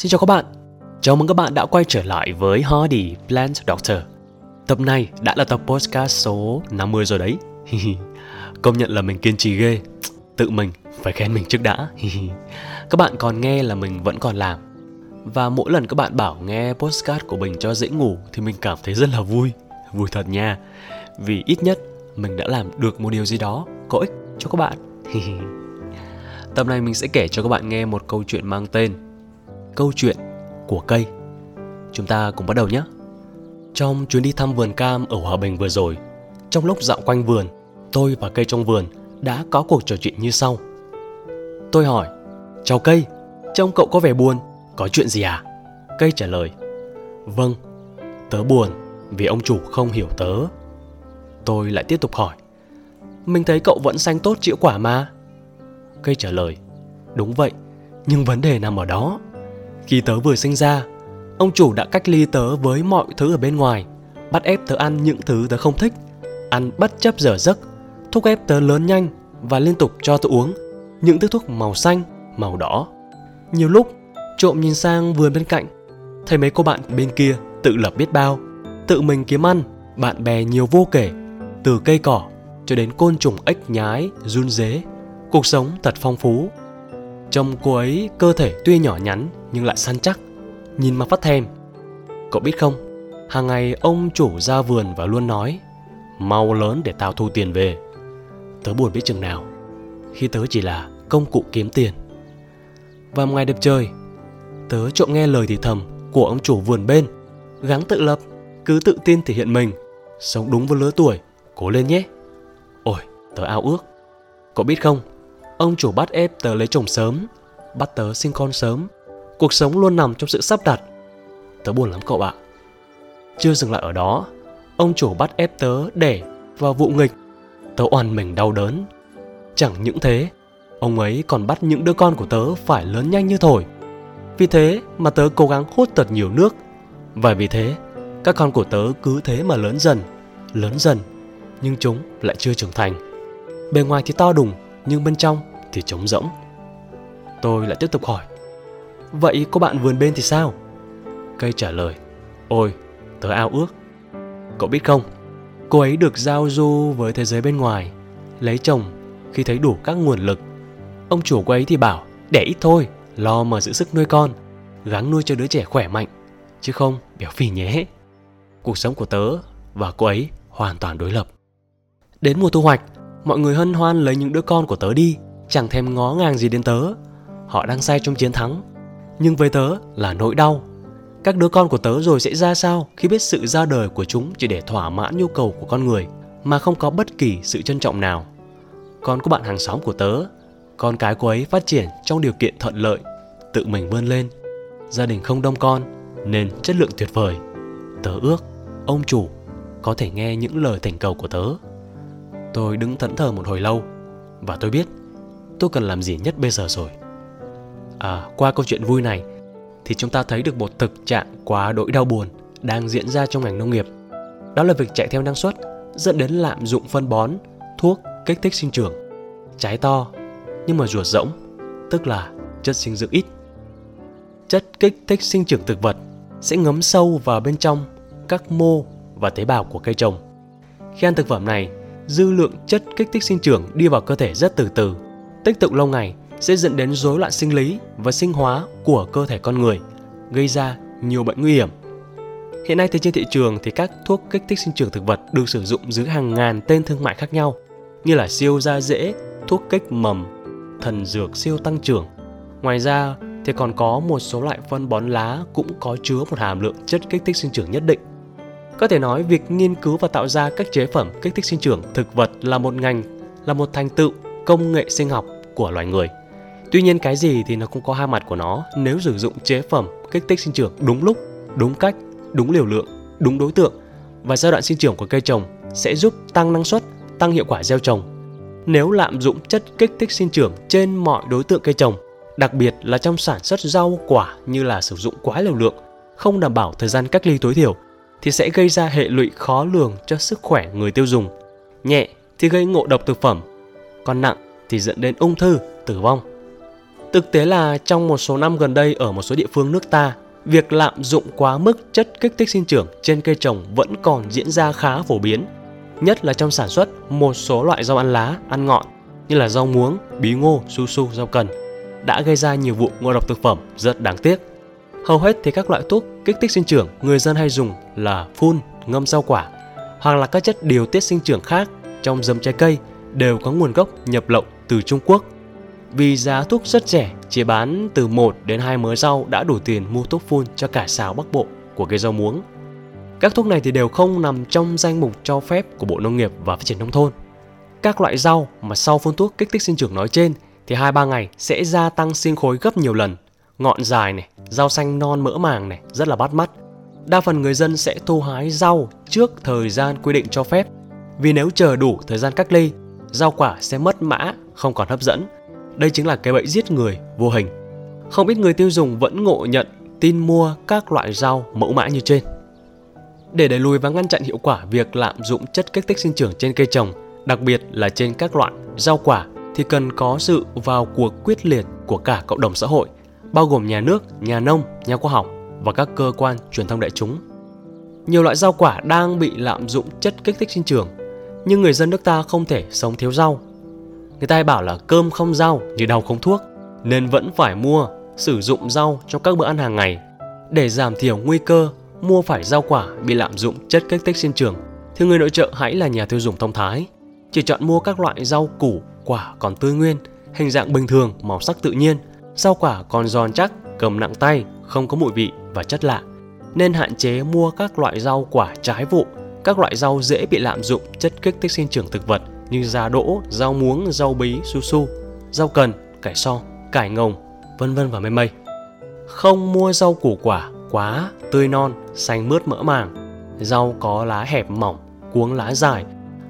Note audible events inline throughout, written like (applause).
Xin chào các bạn, chào mừng các bạn đã quay trở lại với Hardy Plant Doctor. Tập này đã là tập podcast số 50 rồi đấy. (laughs) Công nhận là mình kiên trì ghê. Tự mình phải khen mình trước đã. (laughs) Các bạn còn nghe là mình vẫn còn làm. Và mỗi lần các bạn bảo nghe podcast của mình cho dễ ngủ Thì mình cảm thấy rất là vui. Vui thật nha. Vì ít nhất mình đã làm được một điều gì đó có ích cho các bạn. (laughs) Tập này mình sẽ kể cho các bạn nghe một câu chuyện mang tên Câu chuyện của cây. Chúng ta cùng bắt đầu nhé. Trong chuyến đi thăm vườn cam ở Hòa Bình vừa rồi Trong lúc dạo quanh vườn Tôi và cây trong vườn đã có cuộc trò chuyện như sau. Tôi hỏi Chào cây, trông cậu có vẻ buồn Có chuyện gì à? Cây trả lời Vâng, tớ buồn vì ông chủ không hiểu tớ. Tôi lại tiếp tục hỏi Mình thấy cậu vẫn xanh tốt chịu quả mà. Cây trả lời Đúng vậy, nhưng vấn đề nằm ở đó. Khi tớ vừa sinh ra. Ông chủ đã cách ly tớ với mọi thứ ở bên ngoài Bắt ép tớ ăn những thứ tớ không thích Ăn bất chấp giờ giấc Thúc ép tớ lớn nhanh Và liên tục cho tớ uống Những thứ thuốc màu xanh, màu đỏ. Nhiều lúc trộm nhìn sang vườn bên cạnh Thấy mấy cô bạn bên kia tự lập biết bao Tự mình kiếm ăn Bạn bè nhiều vô kể Từ cây cỏ cho đến côn trùng ếch nhái, run dế cuộc sống thật phong phú. Trông cô ấy cơ thể tuy nhỏ nhắn nhưng lại săn chắc, nhìn mà phát thèm. Cậu biết không, hàng ngày ông chủ ra vườn và luôn nói mau lớn để tao thu tiền về. Tớ buồn biết chừng nào, khi tớ chỉ là công cụ kiếm tiền. Và một ngày đẹp trời, tớ trộm nghe lời thì thầm của ông chủ vườn bên, gắng tự lập, cứ tự tin thể hiện mình, sống đúng với lứa tuổi, cố lên nhé. Ôi, tớ ao ước. Cậu biết không, Ông chủ bắt ép tớ lấy chồng sớm, bắt tớ sinh con sớm. Cuộc sống luôn nằm trong sự sắp đặt. Tớ buồn lắm cậu ạ. Chưa dừng lại ở đó, ông chủ bắt ép tớ để vào vụ nghịch. Tớ oằn mình đau đớn. Chẳng những thế, ông ấy còn bắt những đứa con của tớ phải lớn nhanh như thổi. Vì thế mà tớ cố gắng hút thật nhiều nước. Và vì thế, các con của tớ cứ thế mà lớn dần, lớn dần, nhưng chúng lại chưa trưởng thành. Bề ngoài thì to đùng, nhưng bên trong thì trống rỗng. Tôi lại tiếp tục hỏi, vậy cô bạn vườn bên thì sao? Cây trả lời, ôi, tớ ao ước. Cậu biết không, cô ấy được giao du với thế giới bên ngoài, lấy chồng khi thấy đủ các nguồn lực. Ông chủ cô ấy thì bảo, đẻ ít thôi, lo mà giữ sức nuôi con, gắng nuôi cho đứa trẻ khỏe mạnh, chứ không béo phì nhé. Cuộc sống của tớ và cô ấy hoàn toàn đối lập. Đến mùa thu hoạch, mọi người hân hoan lấy những đứa con của tớ đi chẳng thèm ngó ngàng gì đến tớ. Họ đang say trong chiến thắng. Nhưng với tớ là nỗi đau. Các đứa con của tớ rồi sẽ ra sao khi biết sự ra đời của chúng chỉ để thỏa mãn nhu cầu của con người, mà không có bất kỳ sự trân trọng nào. Con của bạn hàng xóm của tớ, con cái cô ấy phát triển trong điều kiện thuận lợi, tự mình vươn lên. Gia đình không đông con, nên chất lượng tuyệt vời. Tớ ước ông chủ có thể nghe những lời thỉnh cầu của tớ. Tôi đứng thẫn thờ một hồi lâu, và tôi biết tôi cần làm gì nhất bây giờ rồi? À qua câu chuyện vui này, thì chúng ta thấy được một thực trạng quá đỗi đau buồn đang diễn ra trong ngành nông nghiệp. Đó là việc chạy theo năng suất, dẫn đến lạm dụng phân bón, thuốc kích thích sinh trưởng. Trái to, nhưng mà ruột rỗng, tức là chất dinh dưỡng ít. Chất kích thích sinh trưởng thực vật sẽ ngấm sâu vào bên trong các mô và tế bào của cây trồng. Khi ăn thực phẩm này, dư lượng chất kích thích sinh trưởng đi vào cơ thể rất từ từ tích tụ lâu ngày sẽ dẫn đến rối loạn sinh lý và sinh hóa của cơ thể con người, gây ra nhiều bệnh nguy hiểm. Hiện nay thì trên thị trường thì các thuốc kích thích sinh trưởng thực vật được sử dụng dưới hàng ngàn tên thương mại khác nhau, như là siêu da dễ, thuốc kích mầm, thần dược siêu tăng trưởng. Ngoài ra thì còn có một số loại phân bón lá cũng có chứa một hàm lượng chất kích thích sinh trưởng nhất định. Có thể nói việc nghiên cứu và tạo ra các chế phẩm kích thích sinh trưởng thực vật là một ngành, là một thành tựu công nghệ sinh học của loài người. Tuy nhiên cái gì thì nó cũng có hai mặt của nó nếu sử dụng chế phẩm kích thích sinh trưởng đúng lúc, đúng cách, đúng liều lượng, đúng đối tượng và giai đoạn sinh trưởng của cây trồng sẽ giúp tăng năng suất, tăng hiệu quả gieo trồng. Nếu lạm dụng chất kích thích sinh trưởng trên mọi đối tượng cây trồng, đặc biệt là trong sản xuất rau quả như là sử dụng quá liều lượng, không đảm bảo thời gian cách ly tối thiểu thì sẽ gây ra hệ lụy khó lường cho sức khỏe người tiêu dùng. Nhẹ thì gây ngộ độc thực phẩm, còn nặng thì dẫn đến ung thư, tử vong. Thực tế là trong một số năm gần đây ở một số địa phương nước ta, việc lạm dụng quá mức chất kích thích sinh trưởng trên cây trồng vẫn còn diễn ra khá phổ biến, nhất là trong sản xuất một số loại rau ăn lá, ăn ngọn như là rau muống, bí ngô, su su, rau cần đã gây ra nhiều vụ ngộ độc thực phẩm rất đáng tiếc. Hầu hết thì các loại thuốc kích thích sinh trưởng người dân hay dùng là phun, ngâm rau quả hoặc là các chất điều tiết sinh trưởng khác trong dấm trái cây đều có nguồn gốc nhập lậu từ Trung Quốc. Vì giá thuốc rất rẻ, chỉ bán từ 1 đến 2 mớ rau đã đủ tiền mua thuốc phun cho cả xào Bắc Bộ của cây rau muống. Các thuốc này thì đều không nằm trong danh mục cho phép của Bộ Nông nghiệp và Phát triển Nông thôn. Các loại rau mà sau phun thuốc kích thích sinh trưởng nói trên thì 2-3 ngày sẽ gia tăng sinh khối gấp nhiều lần. Ngọn dài này, rau xanh non mỡ màng này, rất là bắt mắt. Đa phần người dân sẽ thu hái rau trước thời gian quy định cho phép. Vì nếu chờ đủ thời gian cách ly, rau quả sẽ mất mã, không còn hấp dẫn. Đây chính là cái bẫy giết người vô hình. Không ít người tiêu dùng vẫn ngộ nhận tin mua các loại rau mẫu mã như trên. Để đẩy lùi và ngăn chặn hiệu quả việc lạm dụng chất kích thích sinh trưởng trên cây trồng, đặc biệt là trên các loại rau quả thì cần có sự vào cuộc quyết liệt của cả cộng đồng xã hội, bao gồm nhà nước, nhà nông, nhà khoa học và các cơ quan truyền thông đại chúng. Nhiều loại rau quả đang bị lạm dụng chất kích thích sinh trưởng, nhưng người dân nước ta không thể sống thiếu rau. Người ta hay bảo là cơm không rau như đau không thuốc, nên vẫn phải mua, sử dụng rau trong các bữa ăn hàng ngày để giảm thiểu nguy cơ mua phải rau quả bị lạm dụng chất kích thích sinh trưởng thì người nội trợ hãy là nhà tiêu dùng thông thái. Chỉ chọn mua các loại rau củ, quả còn tươi nguyên, hình dạng bình thường, màu sắc tự nhiên, rau quả còn giòn chắc, cầm nặng tay, không có mùi vị và chất lạ. Nên hạn chế mua các loại rau quả trái vụ, các loại rau dễ bị lạm dụng chất kích thích sinh trưởng thực vật như giá đỗ, rau muống, rau bí, su su, rau cần, cải so, cải ngồng, vân vân và mây mây. Không mua rau củ quả quá tươi non, xanh mướt mỡ màng, rau có lá hẹp mỏng, cuống lá dài,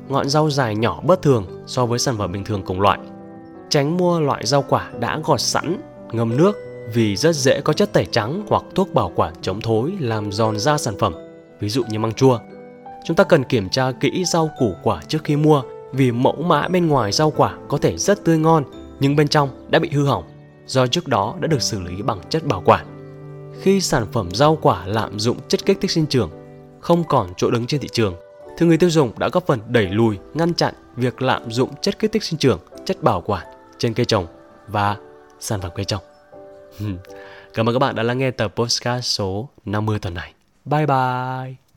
ngọn rau dài nhỏ bất thường so với sản phẩm bình thường cùng loại. Tránh mua loại rau quả đã gọt sẵn, ngâm nước vì rất dễ có chất tẩy trắng hoặc thuốc bảo quản chống thối làm giòn da sản phẩm, ví dụ như măng chua. Chúng ta cần kiểm tra kỹ rau củ quả trước khi mua vì mẫu mã bên ngoài rau quả có thể rất tươi ngon nhưng bên trong đã bị hư hỏng do trước đó đã được xử lý bằng chất bảo quản. Khi sản phẩm rau quả lạm dụng chất kích thích sinh trưởng không còn chỗ đứng trên thị trường thì người tiêu dùng đã góp phần đẩy lùi, ngăn chặn việc lạm dụng chất kích thích sinh trưởng, chất bảo quản trên cây trồng và sản phẩm cây trồng. (laughs) Cảm ơn các bạn đã lắng nghe tập podcast số 50 tuần này. Bye bye!